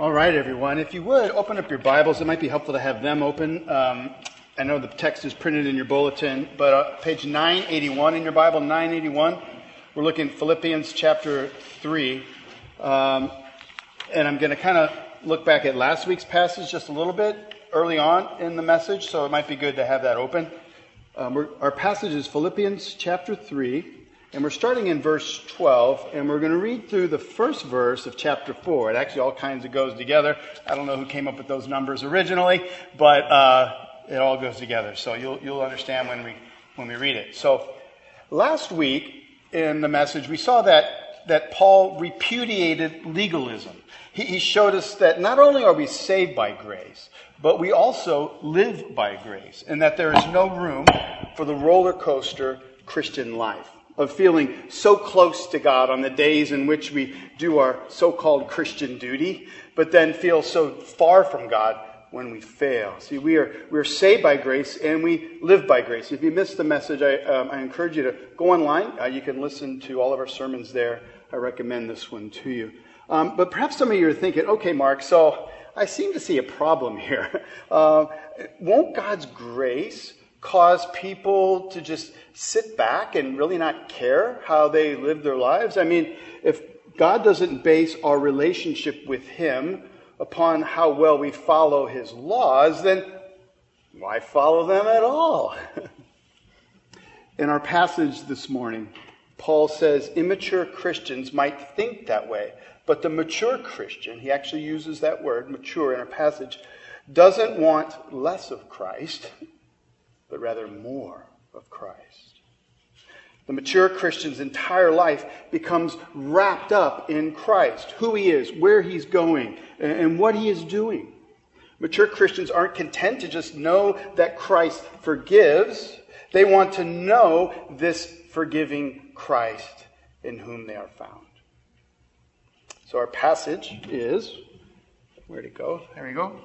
All right, everyone. If you would, open up your Bibles. It might be helpful to have them open. Um, I know the text is printed in your bulletin, but uh, page 981 in your Bible, 981. We're looking at Philippians chapter 3. Um, and I'm going to kind of look back at last week's passage just a little bit early on in the message, so it might be good to have that open. Um, our passage is Philippians chapter 3. And we're starting in verse 12, and we're going to read through the first verse of chapter 4. It actually all kinds of goes together. I don't know who came up with those numbers originally, but uh, it all goes together. So you'll, you'll understand when we, when we read it. So last week in the message, we saw that, that Paul repudiated legalism. He, he showed us that not only are we saved by grace, but we also live by grace, and that there is no room for the roller coaster Christian life of feeling so close to God on the days in which we do our so called Christian duty, but then feel so far from God when we fail. See, we are, we are saved by grace and we live by grace. If you missed the message, I, um, I encourage you to go online. Uh, you can listen to all of our sermons there. I recommend this one to you. Um, but perhaps some of you are thinking, okay, Mark, so I seem to see a problem here. Uh, won't God's grace cause people to just sit back and really not care how they live their lives? I mean, if God doesn't base our relationship with Him upon how well we follow His laws, then why follow them at all? In our passage this morning, Paul says immature Christians might think that way, but the mature Christian, he actually uses that word, mature, in our passage, doesn't want less of Christ but rather more of Christ. The mature Christian's entire life becomes wrapped up in Christ, who he is, where he's going, and what he is doing. Mature Christians aren't content to just know that Christ forgives. They want to know this forgiving Christ in whom they are found. So our passage is, where'd it go? There we go.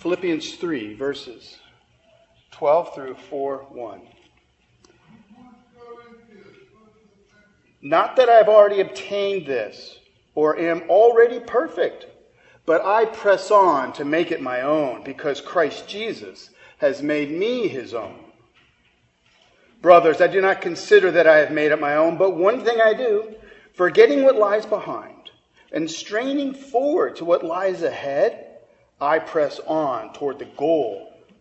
Philippians 3, verses 12 through 4 1. Not that I've already obtained this or am already perfect, but I press on to make it my own because Christ Jesus has made me his own. Brothers, I do not consider that I have made it my own, but one thing I do, forgetting what lies behind and straining forward to what lies ahead, I press on toward the goal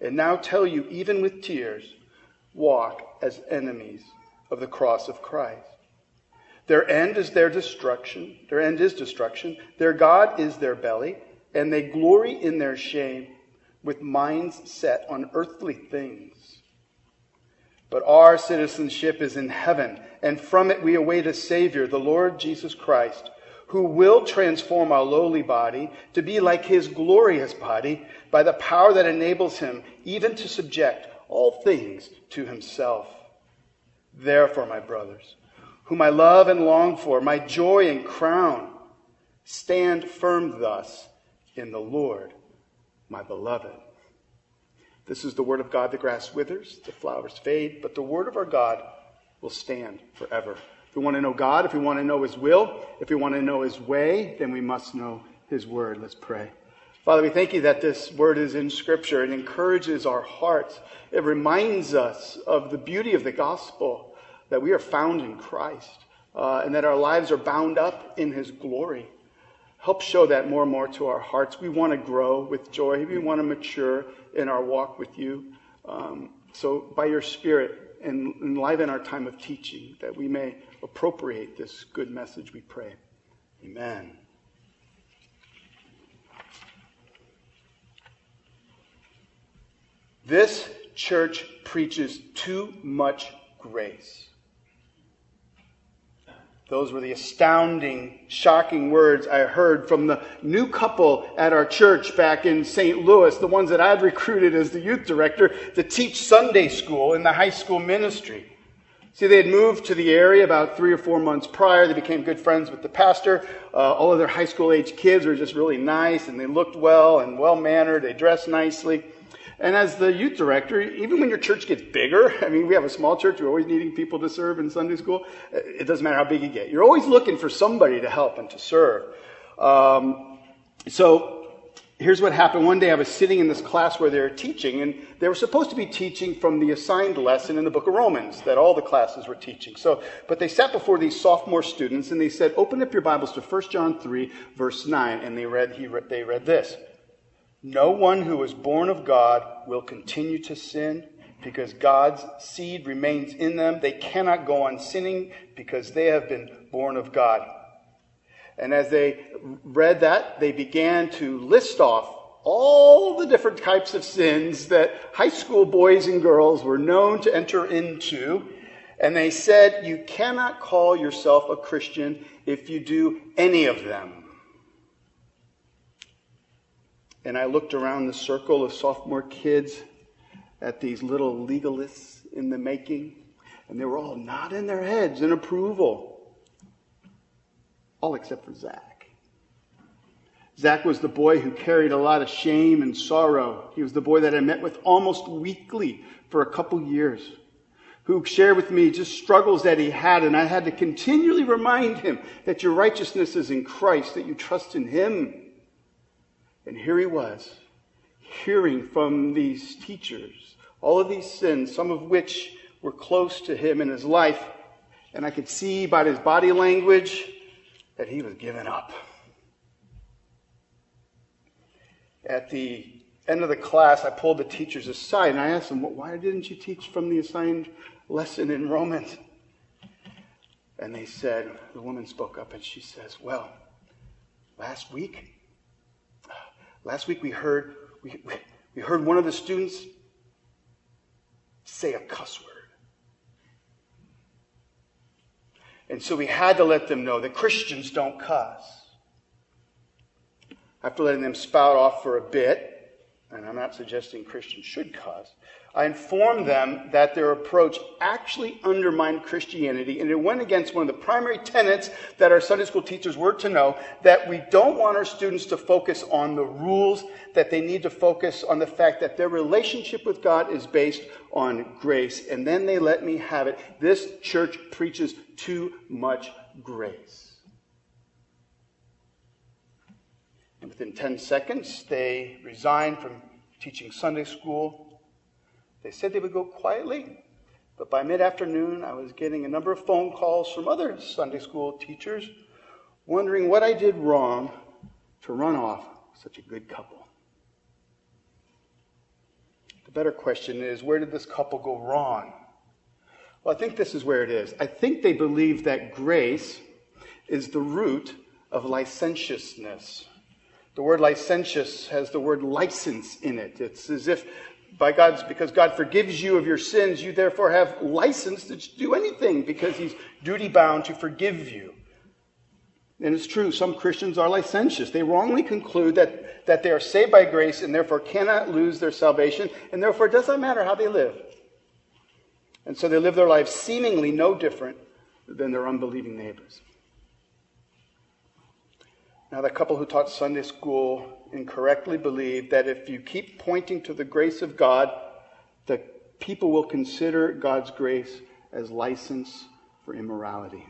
and now tell you, even with tears, walk as enemies of the cross of Christ. Their end is their destruction. Their end is destruction. Their God is their belly, and they glory in their shame with minds set on earthly things. But our citizenship is in heaven, and from it we await a Savior, the Lord Jesus Christ who will transform our lowly body to be like his glorious body by the power that enables him even to subject all things to himself. Therefore, my brothers, whom I love and long for, my joy and crown, stand firm thus in the Lord, my beloved. This is the word of God. The grass withers, the flowers fade, but the word of our God will stand forever. If we want to know God, if we want to know His will, if we want to know His way, then we must know His word. Let's pray. Father, we thank you that this word is in Scripture. It encourages our hearts. It reminds us of the beauty of the gospel, that we are found in Christ, uh, and that our lives are bound up in His glory. Help show that more and more to our hearts. We want to grow with joy. We want to mature in our walk with you. Um, so, by your Spirit, enliven our time of teaching, that we may appropriate this good message, we pray. Amen. This church preaches too much grace. Those were the astounding, shocking words I heard from the new couple at our church back in St. Louis, the ones that I'd recruited as the youth director to teach Sunday school in the high school ministry. See, they had moved to the area about three or four months prior. They became good friends with the pastor. Uh, all of their high school age kids were just really nice and they looked well and well mannered. They dressed nicely. And as the youth director, even when your church gets bigger, I mean, we have a small church, we're always needing people to serve in Sunday school. It doesn't matter how big you get. You're always looking for somebody to help and to serve. Um, so here's what happened. One day I was sitting in this class where they were teaching, and they were supposed to be teaching from the assigned lesson in the book of Romans that all the classes were teaching. So, but they sat before these sophomore students and they said, open up your Bibles to 1 John 3, verse 9. And they read, he, they read this. No one who is born of God will continue to sin because God's seed remains in them. They cannot go on sinning because they have been born of God. And as they read that, they began to list off all the different types of sins that high school boys and girls were known to enter into. And they said, You cannot call yourself a Christian if you do any of them. And I looked around the circle of sophomore kids at these little legalists in the making, and they were all nodding their heads in approval. All except for Zach. Zach was the boy who carried a lot of shame and sorrow. He was the boy that I met with almost weekly for a couple years, who shared with me just struggles that he had, and I had to continually remind him that your righteousness is in Christ, that you trust in Him. And here he was, hearing from these teachers all of these sins, some of which were close to him in his life. And I could see by his body language that he was giving up. At the end of the class, I pulled the teachers aside and I asked them, Why didn't you teach from the assigned lesson in Romans? And they said, The woman spoke up and she says, Well, last week Last week we heard, we, we heard one of the students say a cuss word. And so we had to let them know that Christians don't cuss. After letting them spout off for a bit, and I'm not suggesting Christians should cuss, I informed them that their approach actually undermined Christianity, and it went against one of the primary tenets that our Sunday school teachers were to know that we don't want our students to focus on the rules, that they need to focus on the fact that their relationship with God is based on grace. And then they let me have it. This church preaches too much grace. And within 10 seconds, they resigned from teaching Sunday school they said they would go quietly, but by mid afternoon, I was getting a number of phone calls from other Sunday school teachers wondering what I did wrong to run off such a good couple. The better question is where did this couple go wrong? Well, I think this is where it is. I think they believe that grace is the root of licentiousness. The word licentious has the word license in it. It's as if by God's, because God forgives you of your sins, you therefore have license to do anything because He's duty bound to forgive you. And it's true, some Christians are licentious. They wrongly conclude that, that they are saved by grace and therefore cannot lose their salvation, and therefore it doesn't matter how they live. And so they live their lives seemingly no different than their unbelieving neighbors. Now, the couple who taught Sunday school incorrectly believe that if you keep pointing to the grace of God, the people will consider God's grace as license for immorality.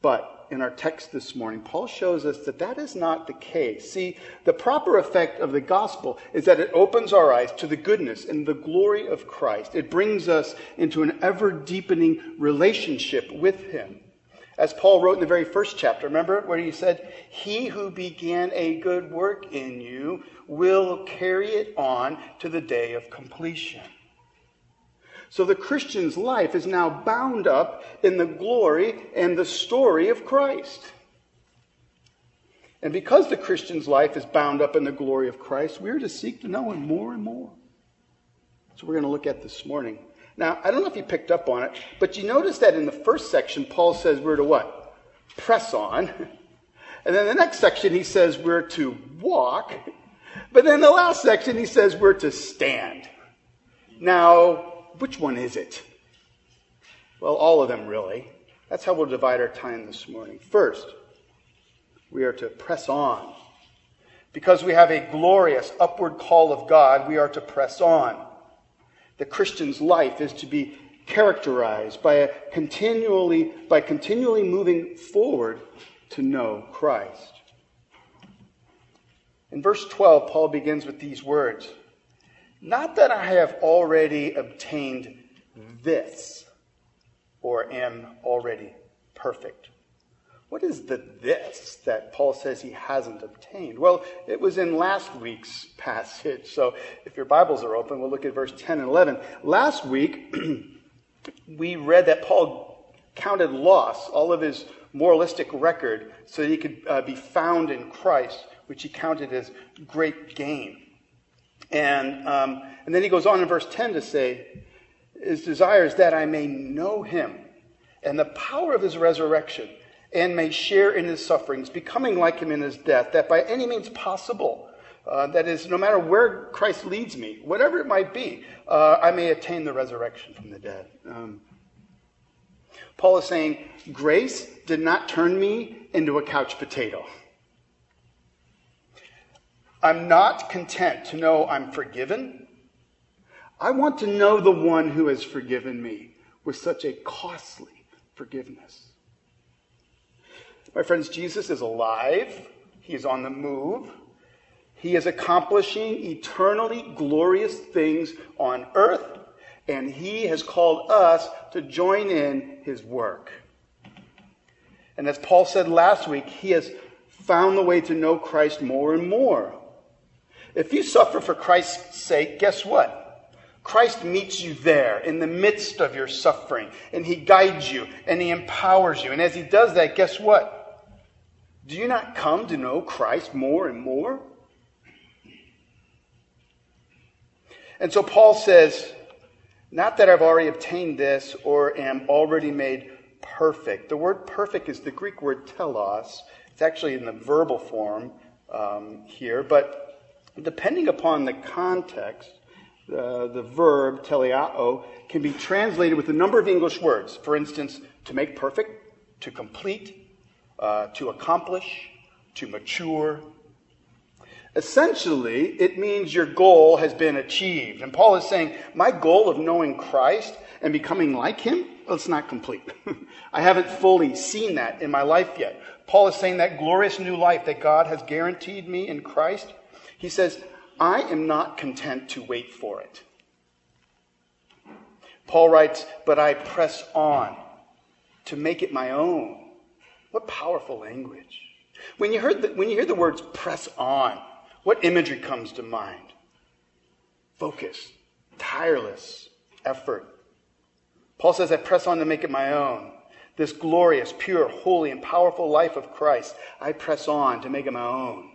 But in our text this morning, Paul shows us that that is not the case. See, the proper effect of the gospel is that it opens our eyes to the goodness and the glory of Christ. It brings us into an ever deepening relationship with Him. As Paul wrote in the very first chapter, remember where he said, He who began a good work in you will carry it on to the day of completion. So the Christian's life is now bound up in the glory and the story of Christ. And because the Christian's life is bound up in the glory of Christ, we're to seek to know Him more and more. So we're going to look at this morning. Now, I don't know if you picked up on it, but you notice that in the first section, Paul says we're to what? Press on. And then the next section, he says we're to walk. But then the last section, he says we're to stand. Now, which one is it? Well, all of them, really. That's how we'll divide our time this morning. First, we are to press on. Because we have a glorious upward call of God, we are to press on. The Christian's life is to be characterized by a continually by continually moving forward to know Christ. In verse 12, Paul begins with these words Not that I have already obtained this or am already perfect. What is the this that Paul says he hasn't obtained? Well, it was in last week's passage. So if your Bibles are open, we'll look at verse 10 and 11. Last week, we read that Paul counted loss, all of his moralistic record, so that he could uh, be found in Christ, which he counted as great gain. And, um, and then he goes on in verse 10 to say, His desire is that I may know him and the power of his resurrection and may share in his sufferings, becoming like him in his death, that by any means possible, uh, that is, no matter where Christ leads me, whatever it might be, uh, I may attain the resurrection from the dead. Um, Paul is saying, Grace did not turn me into a couch potato. I'm not content to know I'm forgiven. I want to know the one who has forgiven me with such a costly forgiveness. My friends, Jesus is alive. He is on the move. He is accomplishing eternally glorious things on earth, and He has called us to join in His work. And as Paul said last week, He has found the way to know Christ more and more. If you suffer for Christ's sake, guess what? Christ meets you there in the midst of your suffering, and He guides you, and He empowers you. And as He does that, guess what? Do you not come to know Christ more and more? And so Paul says, Not that I've already obtained this or am already made perfect. The word perfect is the Greek word telos. It's actually in the verbal form um, here, but depending upon the context, uh, the verb teleao can be translated with a number of English words. For instance, to make perfect, to complete, uh, to accomplish, to mature. Essentially, it means your goal has been achieved. And Paul is saying, My goal of knowing Christ and becoming like him, well, it's not complete. I haven't fully seen that in my life yet. Paul is saying that glorious new life that God has guaranteed me in Christ, he says, I am not content to wait for it. Paul writes, But I press on to make it my own what powerful language. When you, heard the, when you hear the words press on, what imagery comes to mind? Focus, tireless effort. Paul says, I press on to make it my own. This glorious, pure, holy, and powerful life of Christ, I press on to make it my own.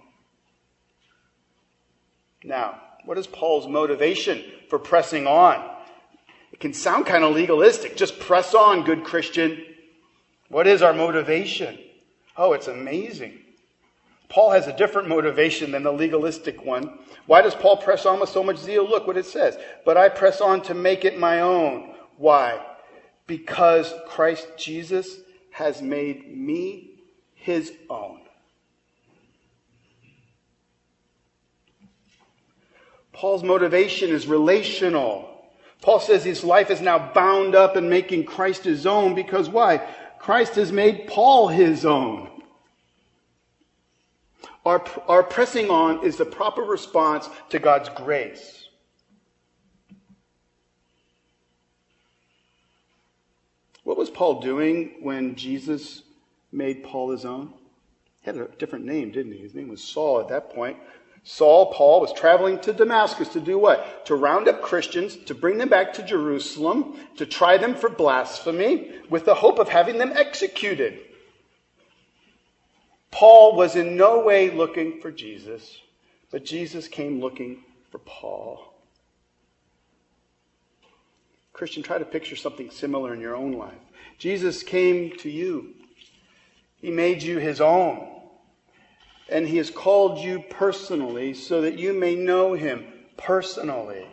Now, what is Paul's motivation for pressing on? It can sound kind of legalistic. Just press on, good Christian. What is our motivation? Oh, it's amazing. Paul has a different motivation than the legalistic one. Why does Paul press on with so much zeal? Look what it says. But I press on to make it my own. Why? Because Christ Jesus has made me his own. Paul's motivation is relational. Paul says his life is now bound up in making Christ his own because why? Christ has made Paul his own. Our, our pressing on is the proper response to God's grace. What was Paul doing when Jesus made Paul his own? He had a different name, didn't he? His name was Saul at that point. Saul, Paul, was traveling to Damascus to do what? To round up Christians, to bring them back to Jerusalem, to try them for blasphemy, with the hope of having them executed. Paul was in no way looking for Jesus, but Jesus came looking for Paul. Christian, try to picture something similar in your own life. Jesus came to you. He made you his own. And he has called you personally so that you may know him personally.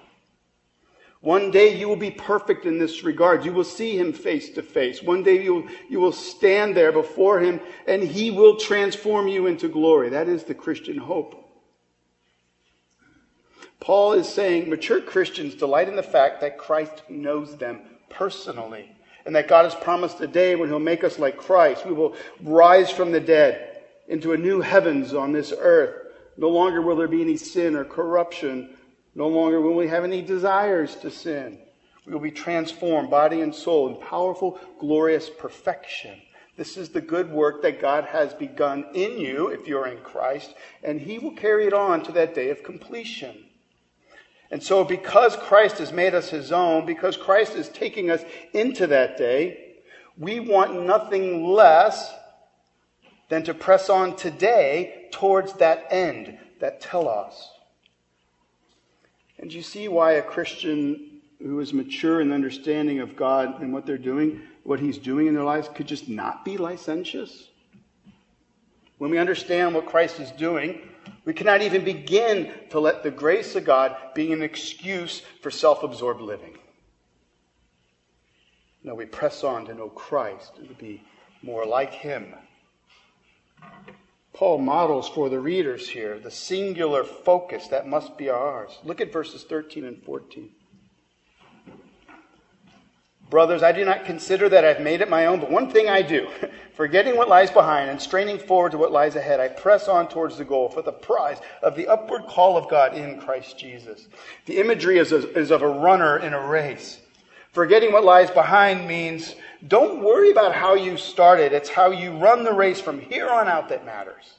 One day you will be perfect in this regard. You will see him face to face. One day you will, you will stand there before him and he will transform you into glory. That is the Christian hope. Paul is saying mature Christians delight in the fact that Christ knows them personally and that God has promised a day when he'll make us like Christ. We will rise from the dead into a new heavens on this earth. No longer will there be any sin or corruption no longer will we have any desires to sin. We will be transformed, body and soul, in powerful, glorious perfection. This is the good work that God has begun in you, if you're in Christ, and He will carry it on to that day of completion. And so, because Christ has made us His own, because Christ is taking us into that day, we want nothing less than to press on today towards that end, that telos. And you see why a Christian who is mature in understanding of God and what they're doing, what He's doing in their lives, could just not be licentious? When we understand what Christ is doing, we cannot even begin to let the grace of God be an excuse for self absorbed living. No, we press on to know Christ and to be more like Him. Paul models for the readers here the singular focus that must be ours. Look at verses 13 and 14. Brothers, I do not consider that I've made it my own, but one thing I do, forgetting what lies behind and straining forward to what lies ahead, I press on towards the goal for the prize of the upward call of God in Christ Jesus. The imagery is, of a runner in a race. Forgetting what lies behind means don't worry about how you started. It's how you run the race from here on out that matters.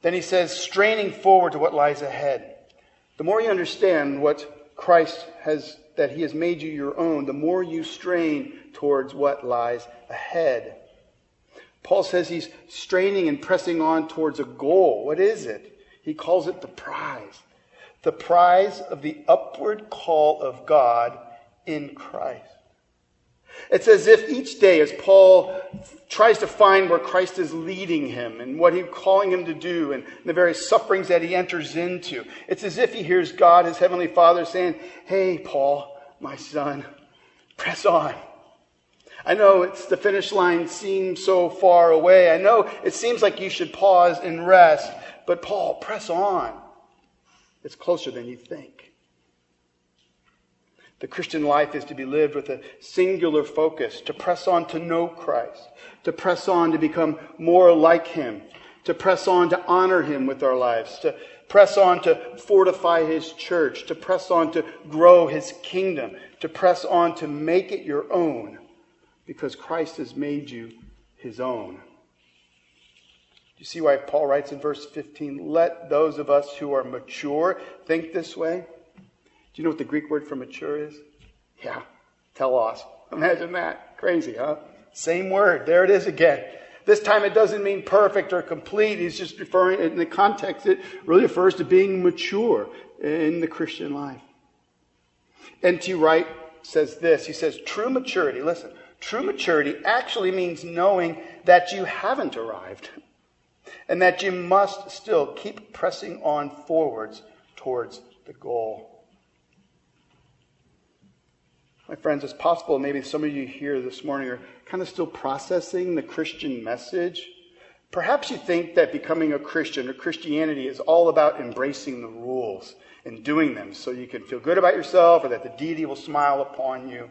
Then he says, straining forward to what lies ahead. The more you understand what Christ has, that he has made you your own, the more you strain towards what lies ahead. Paul says he's straining and pressing on towards a goal. What is it? He calls it the prize. The prize of the upward call of God in Christ. It's as if each day, as Paul tries to find where Christ is leading him and what he's calling him to do and the various sufferings that he enters into, it's as if he hears God, his heavenly Father, saying, Hey, Paul, my son, press on. I know it's the finish line seems so far away. I know it seems like you should pause and rest, but Paul, press on. It's closer than you think. The Christian life is to be lived with a singular focus, to press on to know Christ, to press on to become more like Him, to press on to honor Him with our lives, to press on to fortify His church, to press on to grow His kingdom, to press on to make it your own, because Christ has made you His own. You see why Paul writes in verse 15, let those of us who are mature think this way? Do you know what the Greek word for mature is? Yeah, telos. Imagine that. Crazy, huh? Same word. There it is again. This time it doesn't mean perfect or complete. He's just referring, in the context, it really refers to being mature in the Christian life. N.T. Wright says this. He says, true maturity, listen, true maturity actually means knowing that you haven't arrived and that you must still keep pressing on forwards towards the goal. My friends, it's possible maybe some of you here this morning are kind of still processing the Christian message. Perhaps you think that becoming a Christian or Christianity is all about embracing the rules and doing them so you can feel good about yourself or that the deity will smile upon you.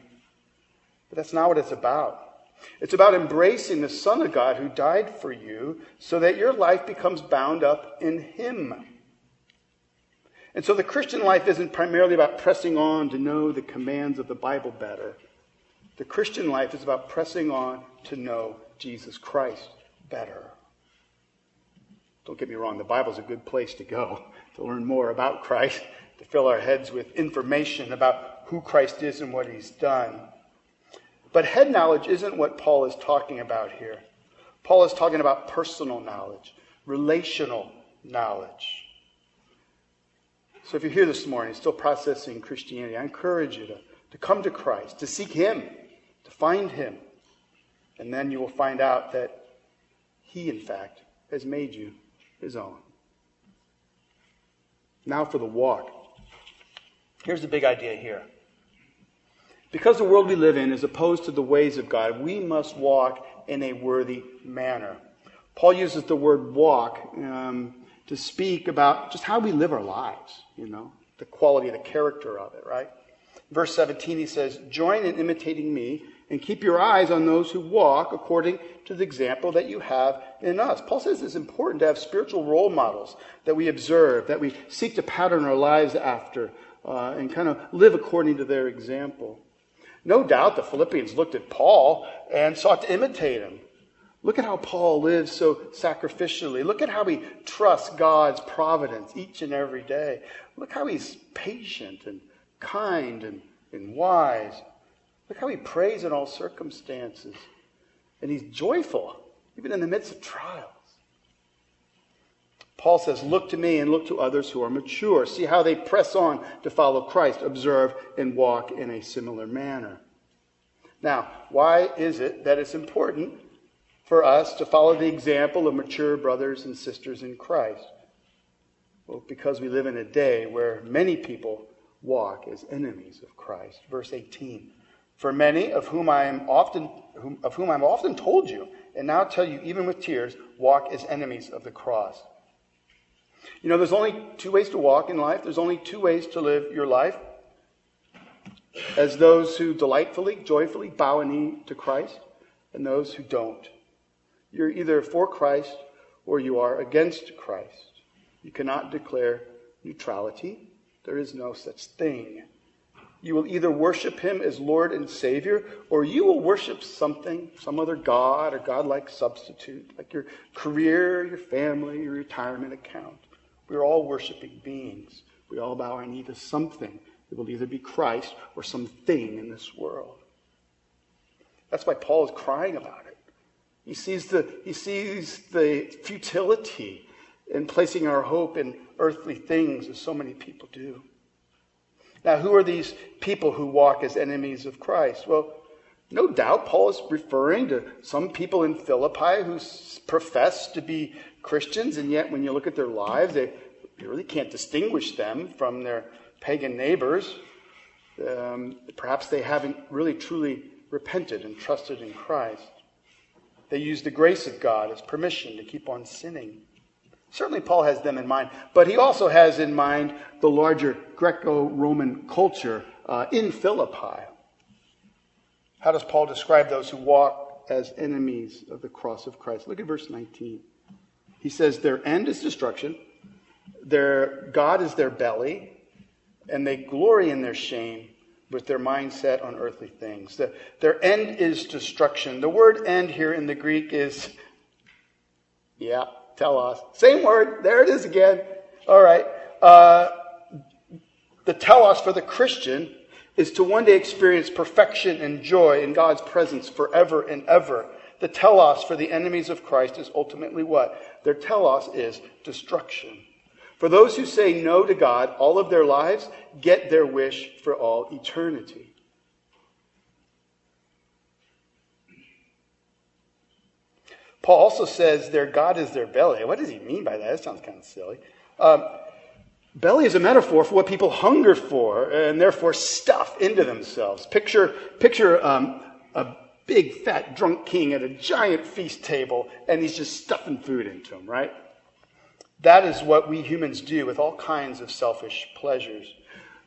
But that's not what it's about. It's about embracing the Son of God who died for you so that your life becomes bound up in Him. And so the Christian life isn't primarily about pressing on to know the commands of the Bible better. The Christian life is about pressing on to know Jesus Christ better. Don't get me wrong, the Bible is a good place to go to learn more about Christ, to fill our heads with information about who Christ is and what he's done. But head knowledge isn't what Paul is talking about here. Paul is talking about personal knowledge, relational knowledge. So if you're here this morning, still processing Christianity, I encourage you to, to come to Christ, to seek Him, to find Him. And then you will find out that He, in fact, has made you His own. Now for the walk. Here's the big idea here. Because the world we live in is opposed to the ways of God, we must walk in a worthy manner. Paul uses the word walk um, to speak about just how we live our lives, you know, the quality, the character of it, right? Verse 17, he says, Join in imitating me and keep your eyes on those who walk according to the example that you have in us. Paul says it's important to have spiritual role models that we observe, that we seek to pattern our lives after, uh, and kind of live according to their example. No doubt the Philippians looked at Paul and sought to imitate him. Look at how Paul lives so sacrificially. Look at how he trusts God's providence each and every day. Look how he's patient and kind and, and wise. Look how he prays in all circumstances. And he's joyful, even in the midst of trials. Paul says, Look to me and look to others who are mature. See how they press on to follow Christ, observe and walk in a similar manner. Now, why is it that it's important for us to follow the example of mature brothers and sisters in Christ? Well, because we live in a day where many people walk as enemies of Christ. Verse 18. For many of whom I am often of whom I'm often told you, and now tell you even with tears, walk as enemies of the cross. You know, there's only two ways to walk in life. There's only two ways to live your life. As those who delightfully, joyfully bow a knee to Christ, and those who don't. You're either for Christ or you are against Christ. You cannot declare neutrality. There is no such thing. You will either worship him as Lord and Savior, or you will worship something, some other God or God-like substitute, like your career, your family, your retirement account. We're all worshiping beings. We all bow our knee to something. It will either be Christ or something in this world. That's why Paul is crying about it. He sees the, he sees the futility in placing our hope in earthly things, as so many people do. Now, who are these people who walk as enemies of Christ? Well, no doubt Paul is referring to some people in Philippi who profess to be Christians, and yet when you look at their lives, they, you really can't distinguish them from their pagan neighbors. Um, perhaps they haven't really truly repented and trusted in Christ. They use the grace of God as permission to keep on sinning. Certainly, Paul has them in mind, but he also has in mind the larger Greco Roman culture uh, in Philippi. How does Paul describe those who walk as enemies of the cross of Christ? Look at verse 19. He says, Their end is destruction, their God is their belly, and they glory in their shame with their mindset on earthly things. The, their end is destruction. The word end here in the Greek is, yeah, telos. Same word. There it is again. All right. Uh, the telos for the Christian is to one day experience perfection and joy in God's presence forever and ever. The telos for the enemies of Christ is ultimately what? Their telos is destruction. For those who say no to God all of their lives, get their wish for all eternity. Paul also says their God is their belly. What does he mean by that? That sounds kind of silly. Um, belly is a metaphor for what people hunger for and therefore stuff into themselves. Picture, picture um, a big, fat, drunk king at a giant feast table, and he's just stuffing food into him, right? That is what we humans do with all kinds of selfish pleasures.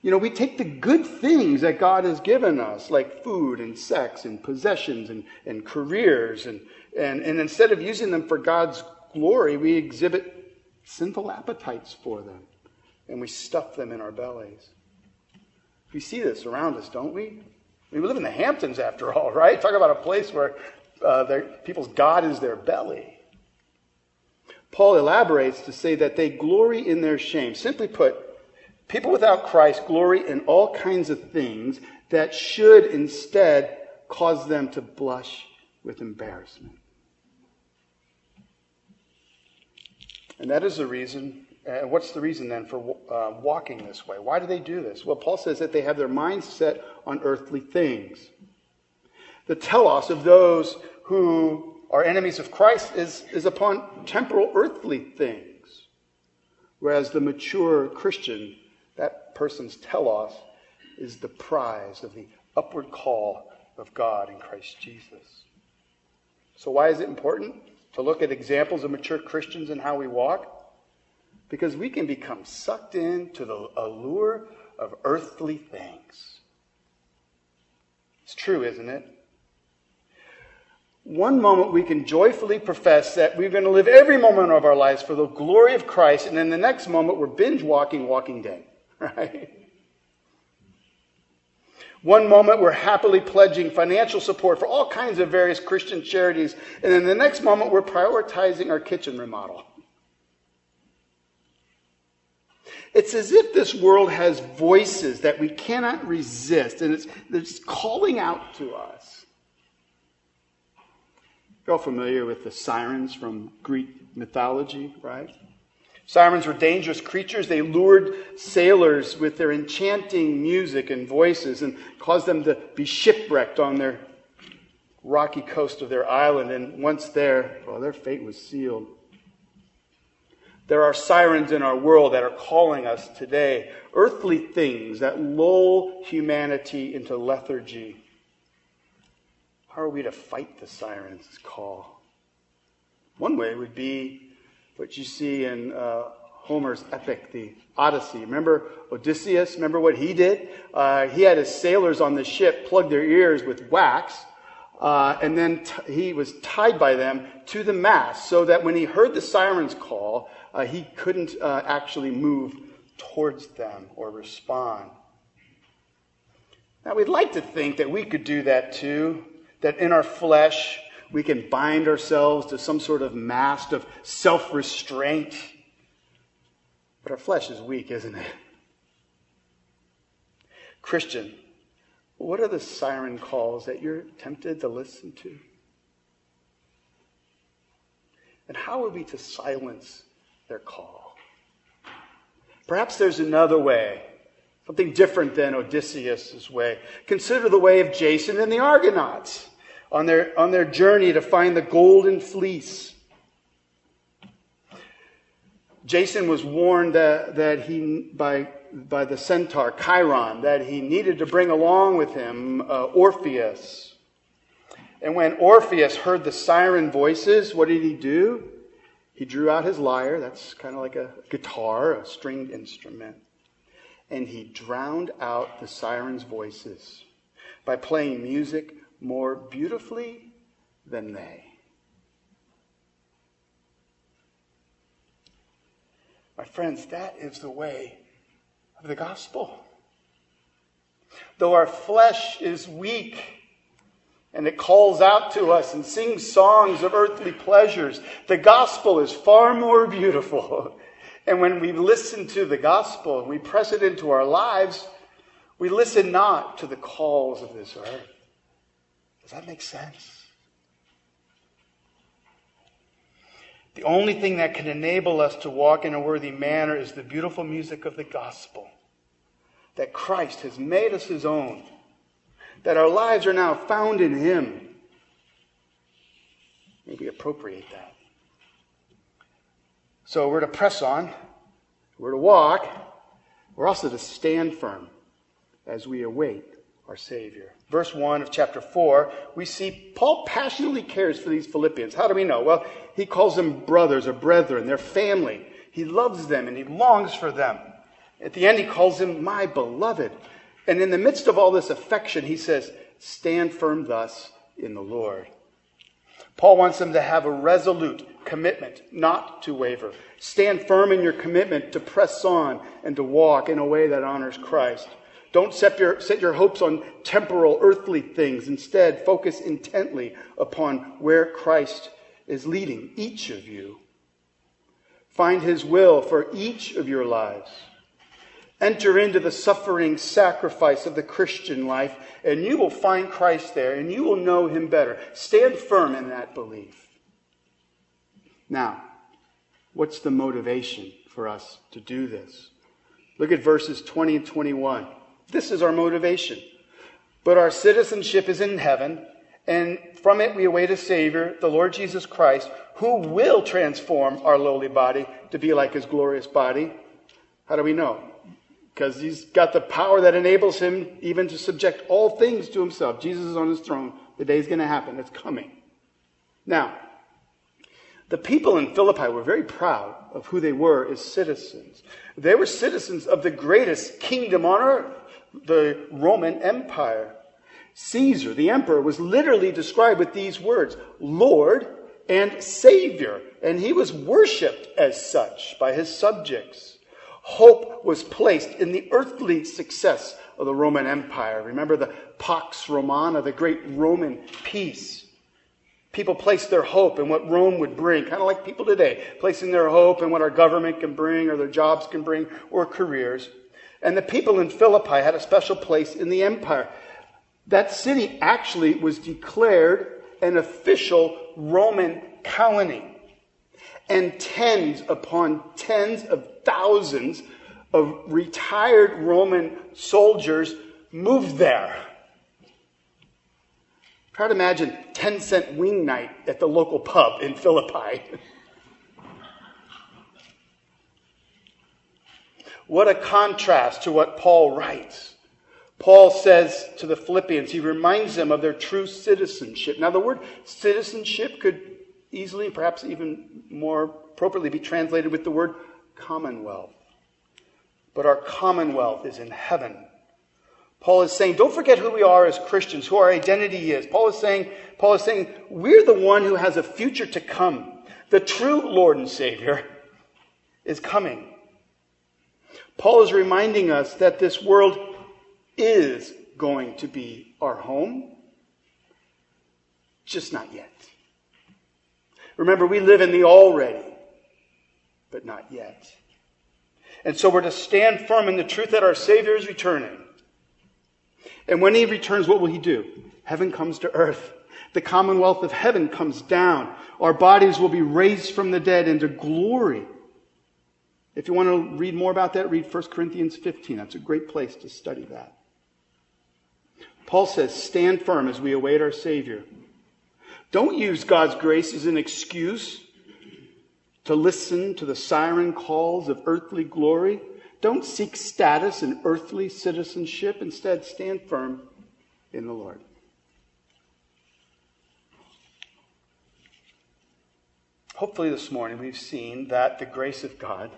You know, we take the good things that God has given us, like food and sex and possessions and, and careers, and, and, and instead of using them for God's glory, we exhibit sinful appetites for them and we stuff them in our bellies. We see this around us, don't we? We live in the Hamptons, after all, right? Talk about a place where uh, people's God is their belly. Paul elaborates to say that they glory in their shame. Simply put, people without Christ glory in all kinds of things that should instead cause them to blush with embarrassment. And that is the reason And what's the reason then for uh, walking this way? Why do they do this? Well, Paul says that they have their minds set on earthly things. The telos of those who are enemies of Christ is, is upon temporal earthly things. Whereas the mature Christian, that person's telos, is the prize of the upward call of God in Christ Jesus. So, why is it important to look at examples of mature Christians and how we walk? Because we can become sucked into the allure of earthly things. It's true, isn't it? One moment we can joyfully profess that we're going to live every moment of our lives for the glory of Christ, and then the next moment we're binge walking Walking Dead, right? One moment we're happily pledging financial support for all kinds of various Christian charities, and then the next moment we're prioritizing our kitchen remodel. It's as if this world has voices that we cannot resist, and it's, calling out to us. You're all familiar with the sirens from Greek mythology, right? Sirens were dangerous creatures. They lured sailors with their enchanting music and voices and caused them to be shipwrecked on their rocky coast of their island. And once there, well, their fate was sealed. There are sirens in our world that are calling us today, earthly things that lull humanity into lethargy. How are we to fight the sirens' call? One way would be what you see in uh, Homer's epic, the Odyssey. Remember Odysseus? Remember what he did? Uh, he had his sailors on the ship plug their ears with wax, uh, and then t- he was tied by them to the mast so that when he heard the sirens call, uh, he couldn't uh, actually move towards them or respond. Now, we'd like to think that we could do that too, that in our flesh, we can bind ourselves to some sort of mast of self restraint. But our flesh is weak, isn't it? Christian, what are the siren calls that you're tempted to listen to? And how are we to silence their call? Perhaps there's another way, something different than Odysseus' way. Consider the way of Jason and the Argonauts on their, on their journey to find the golden fleece. Jason was warned that, that he, by, by the centaur, Chiron, that he needed to bring along with him uh, Orpheus. And when Orpheus heard the siren voices, what did he do? He drew out his lyre, that's kind of like a guitar, a stringed instrument, and he drowned out the sirens' voices by playing music more beautifully than they. My friends, that is the way of the gospel. Though our flesh is weak and it calls out to us and sings songs of earthly pleasures, the gospel is far more beautiful. And when we listen to the gospel and we press it into our lives, we listen not to the calls of this earth. Does that make sense? The only thing that can enable us to walk in a worthy manner is the beautiful music of the gospel. That Christ has made us his own. That our lives are now found in him. May we appropriate that. So we're to press on. We're to walk. We're also to stand firm as we await our Savior. Verse 1 of chapter 4, we see Paul passionately cares for these Philippians. How do we know? Well, he calls them brothers or brethren, their family. He loves them and he longs for them. At the end, he calls them my beloved. And in the midst of all this affection, he says, Stand firm thus in the Lord. Paul wants them to have a resolute commitment not to waver. Stand firm in your commitment to press on and to walk in a way that honors Christ. Don't set your, set your hopes on temporal, earthly things. Instead, focus intently upon where Christ is leading each of you. Find his will for each of your lives. Enter into the suffering sacrifice of the Christian life, and you will find Christ there, and you will know him better. Stand firm in that belief. Now, what's the motivation for us to do this. Look at verses 20 and 21. This is our motivation. But our citizenship is in heaven, and from it we await a Savior, the Lord Jesus Christ, who will transform our lowly body to be like his glorious body. How do we know? Because he's got the power that enables him even to subject all things to himself. Jesus is on his throne. The day is going to happen. It's coming. Now, the people in Philippi were very proud of who they were as citizens. They were citizens of the greatest kingdom on earth, the Roman Empire. Caesar, the emperor, was literally described with these words Lord and Savior, and he was worshiped as such by his subjects. Hope was placed in the earthly success of the Roman Empire. Remember the Pax Romana, the great Roman peace. People placed their hope in what Rome would bring, kind of like people today, placing their hope in what our government can bring or their jobs can bring or careers. And the people in Philippi had a special place in the empire. That city actually was declared an official Roman colony. And tens upon tens of thousands of retired Roman soldiers moved there. Try to imagine 10 cent wing night at the local pub in Philippi. what a contrast to what Paul writes. Paul says to the Philippians, he reminds them of their true citizenship. Now, the word citizenship could easily, perhaps even more appropriately, be translated with the word commonwealth. But our commonwealth is in heaven. Paul is saying, don't forget who we are as Christians, who our identity is. Paul is saying, Paul is saying, we're the one who has a future to come. The true Lord and Savior is coming. Paul is reminding us that this world is going to be our home, just not yet. Remember, we live in the already, but not yet. And so we're to stand firm in the truth that our Savior is returning. And when he returns, what will he do? Heaven comes to earth. The commonwealth of heaven comes down. Our bodies will be raised from the dead into glory. If you want to read more about that, read 1 Corinthians 15. That's a great place to study that. Paul says, stand firm as we await our Savior. Don't use God's grace as an excuse to listen to the siren calls of earthly glory. Don't seek status and earthly citizenship. Instead, stand firm in the Lord. Hopefully, this morning we've seen that the grace of God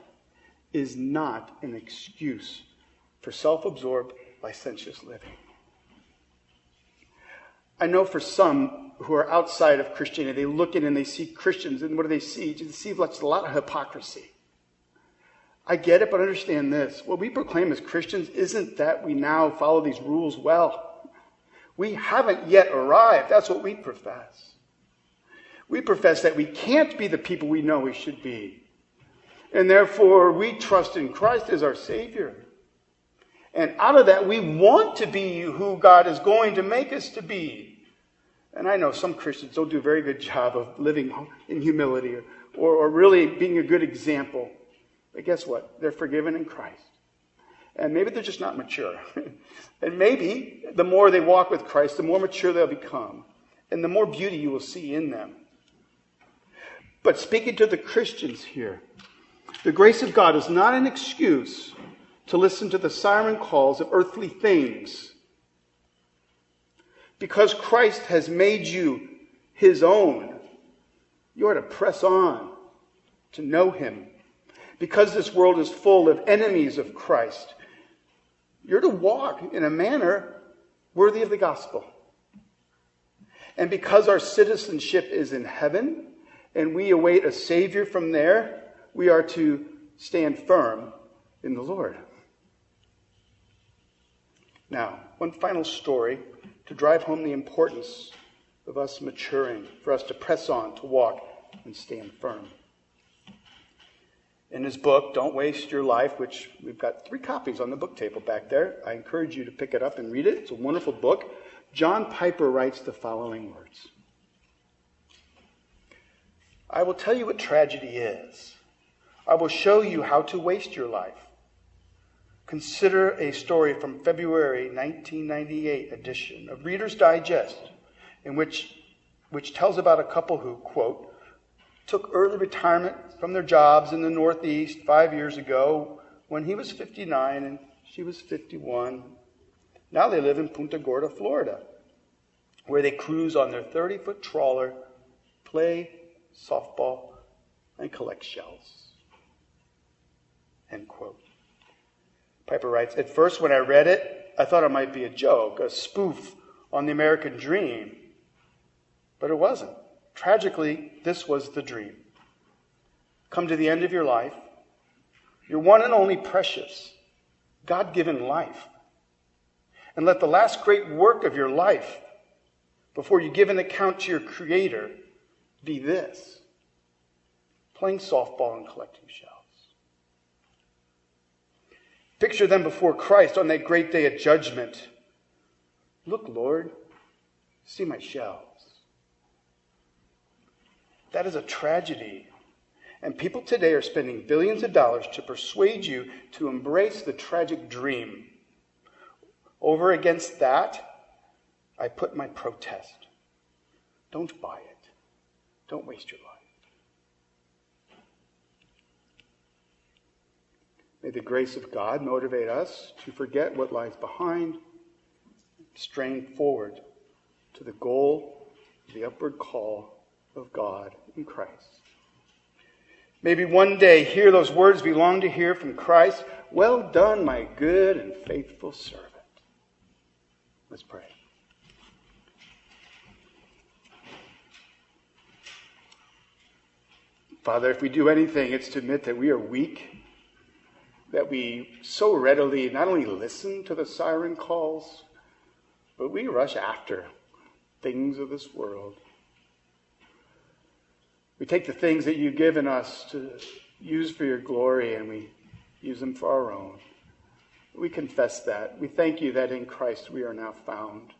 is not an excuse for self absorbed, licentious living. I know for some who are outside of Christianity, they look in and they see Christians, and what do they see? They see a lot of hypocrisy. I get it, but understand this. What we proclaim as Christians isn't that we now follow these rules well. We haven't yet arrived. That's what we profess. We profess that we can't be the people we know we should be. And therefore, we trust in Christ as our Savior. And out of that, we want to be who God is going to make us to be. And I know some Christians don't do a very good job of living in humility or, or, or really being a good example. But guess what? They're forgiven in Christ. And maybe they're just not mature. and maybe the more they walk with Christ, the more mature they'll become. And the more beauty you will see in them. But speaking to the Christians here, the grace of God is not an excuse to listen to the siren calls of earthly things. Because Christ has made you his own, you are to press on to know him because this world is full of enemies of Christ, you're to walk in a manner worthy of the gospel. And because our citizenship is in heaven and we await a Savior from there, we are to stand firm in the Lord. Now, one final story to drive home the importance of us maturing, for us to press on, to walk, and stand firm in his book, Don't Waste Your Life, which we've got three copies on the book table back there. I encourage you to pick it up and read it. It's a wonderful book. John Piper writes the following words I will tell you what tragedy is. I will show you how to waste your life. Consider a story from February 1998 edition of Reader's Digest, in which, which tells about a couple who, quote, took early retirement from their jobs in the Northeast five years ago when he was 59 and she was 51. Now they live in Punta Gorda, Florida, where they cruise on their 30 foot trawler, play softball, and collect shells. End quote. Piper writes At first, when I read it, I thought it might be a joke, a spoof on the American dream. But it wasn't. Tragically, this was the dream. Come to the end of your life, your one and only precious, God given life. And let the last great work of your life, before you give an account to your Creator, be this playing softball and collecting shells. Picture them before Christ on that great day of judgment. Look, Lord, see my shells. That is a tragedy. And people today are spending billions of dollars to persuade you to embrace the tragic dream. Over against that, I put my protest. Don't buy it. Don't waste your life. May the grace of God motivate us to forget what lies behind, strain forward to the goal, the upward call of God in Christ. Maybe one day hear those words we long to hear from Christ. Well done, my good and faithful servant. Let's pray. Father, if we do anything, it's to admit that we are weak that we so readily not only listen to the siren calls, but we rush after things of this world. We take the things that you've given us to use for your glory and we use them for our own. We confess that. We thank you that in Christ we are now found.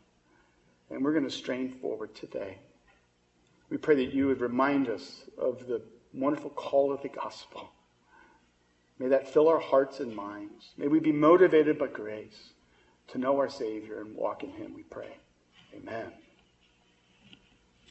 And we're going to strain forward today. We pray that you would remind us of the wonderful call of the gospel May that fill our hearts and minds. May we be motivated by grace to know our Savior and walk in Him, we pray. Amen.